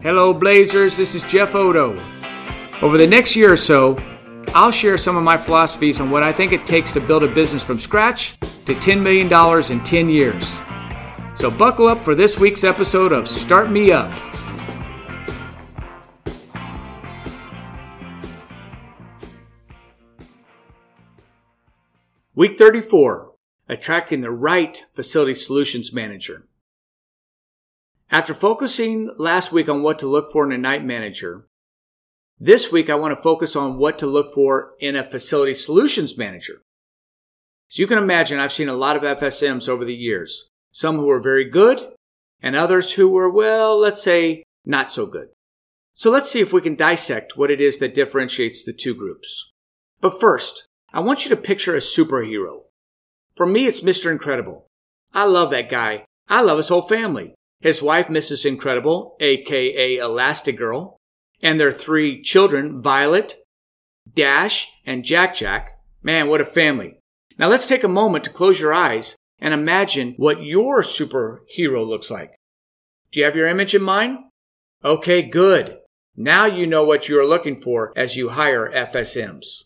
Hello, Blazers. This is Jeff Oddo. Over the next year or so, I'll share some of my philosophies on what I think it takes to build a business from scratch to $10 million in 10 years. So, buckle up for this week's episode of Start Me Up. Week 34 Attracting the Right Facility Solutions Manager. After focusing last week on what to look for in a night manager, this week I want to focus on what to look for in a facility solutions manager. As you can imagine, I've seen a lot of FSMs over the years, some who were very good and others who were, well, let's say not so good. So let's see if we can dissect what it is that differentiates the two groups. But first, I want you to picture a superhero. For me, it's Mr. Incredible. I love that guy. I love his whole family his wife, Mrs. Incredible, aka Elastigirl, and their three children, Violet, Dash, and Jack Jack. Man, what a family. Now let's take a moment to close your eyes and imagine what your superhero looks like. Do you have your image in mind? Okay, good. Now you know what you are looking for as you hire FSMs.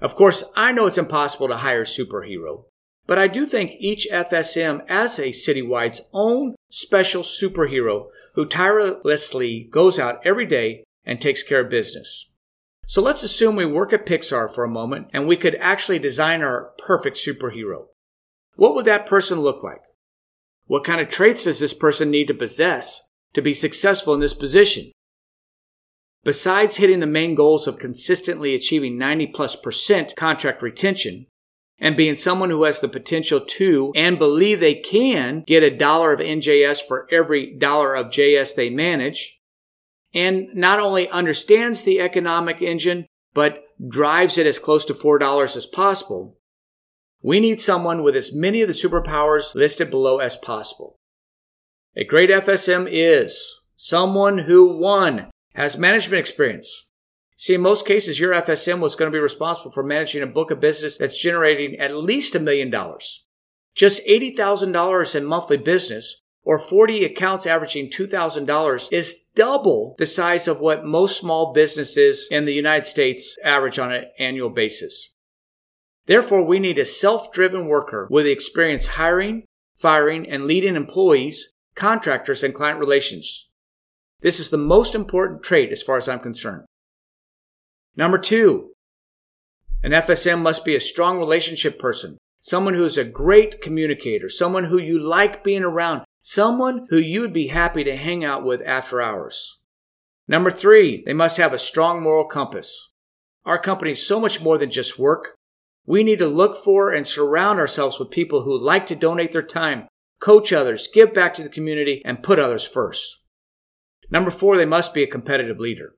Of course, I know it's impossible to hire a superhero, but I do think each FSM as a City Wide's own special superhero who tirelessly goes out every day and takes care of business. So let's assume we work at Pixar for a moment and we could actually design our perfect superhero. What would that person look like? What kind of traits does this person need to possess to be successful in this position? Besides hitting the main goals of consistently achieving 90 plus percent contract retention, and being someone who has the potential to and believe they can get a dollar of NJS for every dollar of JS they manage, and not only understands the economic engine, but drives it as close to $4 as possible, we need someone with as many of the superpowers listed below as possible. A great FSM is someone who, one, has management experience, See, in most cases, your FSM was going to be responsible for managing a book of business that's generating at least a million dollars. Just $80,000 in monthly business or 40 accounts averaging $2,000 is double the size of what most small businesses in the United States average on an annual basis. Therefore, we need a self-driven worker with experience hiring, firing, and leading employees, contractors, and client relations. This is the most important trait as far as I'm concerned. Number two, an FSM must be a strong relationship person, someone who is a great communicator, someone who you like being around, someone who you would be happy to hang out with after hours. Number three, they must have a strong moral compass. Our company is so much more than just work. We need to look for and surround ourselves with people who like to donate their time, coach others, give back to the community, and put others first. Number four, they must be a competitive leader.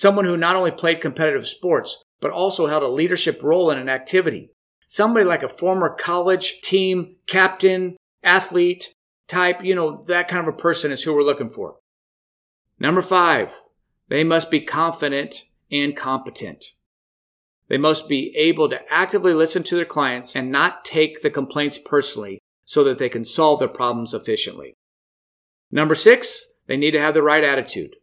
Someone who not only played competitive sports, but also held a leadership role in an activity. Somebody like a former college team captain, athlete type, you know, that kind of a person is who we're looking for. Number five, they must be confident and competent. They must be able to actively listen to their clients and not take the complaints personally so that they can solve their problems efficiently. Number six, they need to have the right attitude.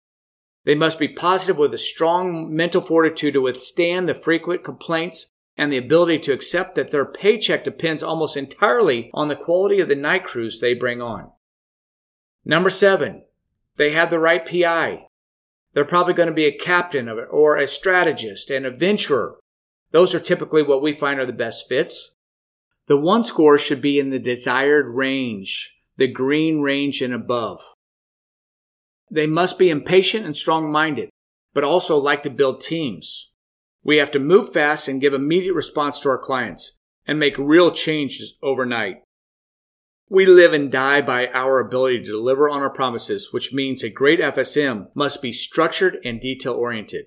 They must be positive with a strong mental fortitude to withstand the frequent complaints and the ability to accept that their paycheck depends almost entirely on the quality of the night crews they bring on. Number seven, they have the right PI. They're probably going to be a captain of it or a strategist and a venturer. Those are typically what we find are the best fits. The one score should be in the desired range, the green range and above. They must be impatient and strong minded, but also like to build teams. We have to move fast and give immediate response to our clients and make real changes overnight. We live and die by our ability to deliver on our promises, which means a great FSM must be structured and detail oriented.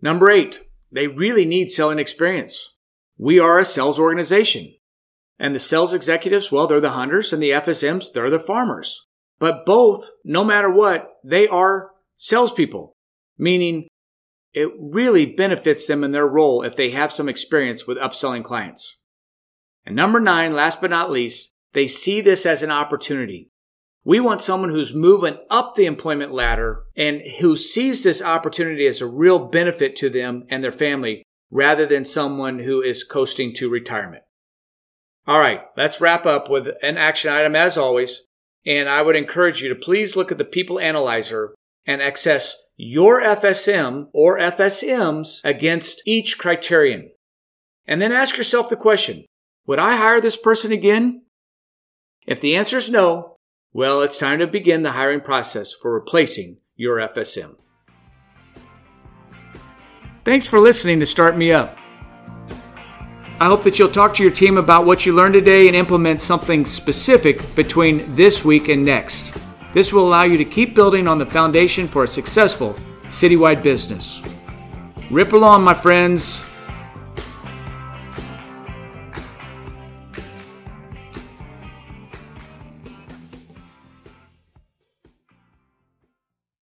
Number eight, they really need selling experience. We are a sales organization. And the sales executives, well, they're the hunters, and the FSMs, they're the farmers. But both, no matter what, they are salespeople, meaning it really benefits them in their role if they have some experience with upselling clients. And number nine, last but not least, they see this as an opportunity. We want someone who's moving up the employment ladder and who sees this opportunity as a real benefit to them and their family rather than someone who is coasting to retirement. All right, let's wrap up with an action item as always. And I would encourage you to please look at the People Analyzer and access your FSM or FSMs against each criterion. And then ask yourself the question, would I hire this person again? If the answer is no, well, it's time to begin the hiring process for replacing your FSM. Thanks for listening to Start Me Up. I hope that you'll talk to your team about what you learned today and implement something specific between this week and next. This will allow you to keep building on the foundation for a successful City Wide business. Rip along, my friends.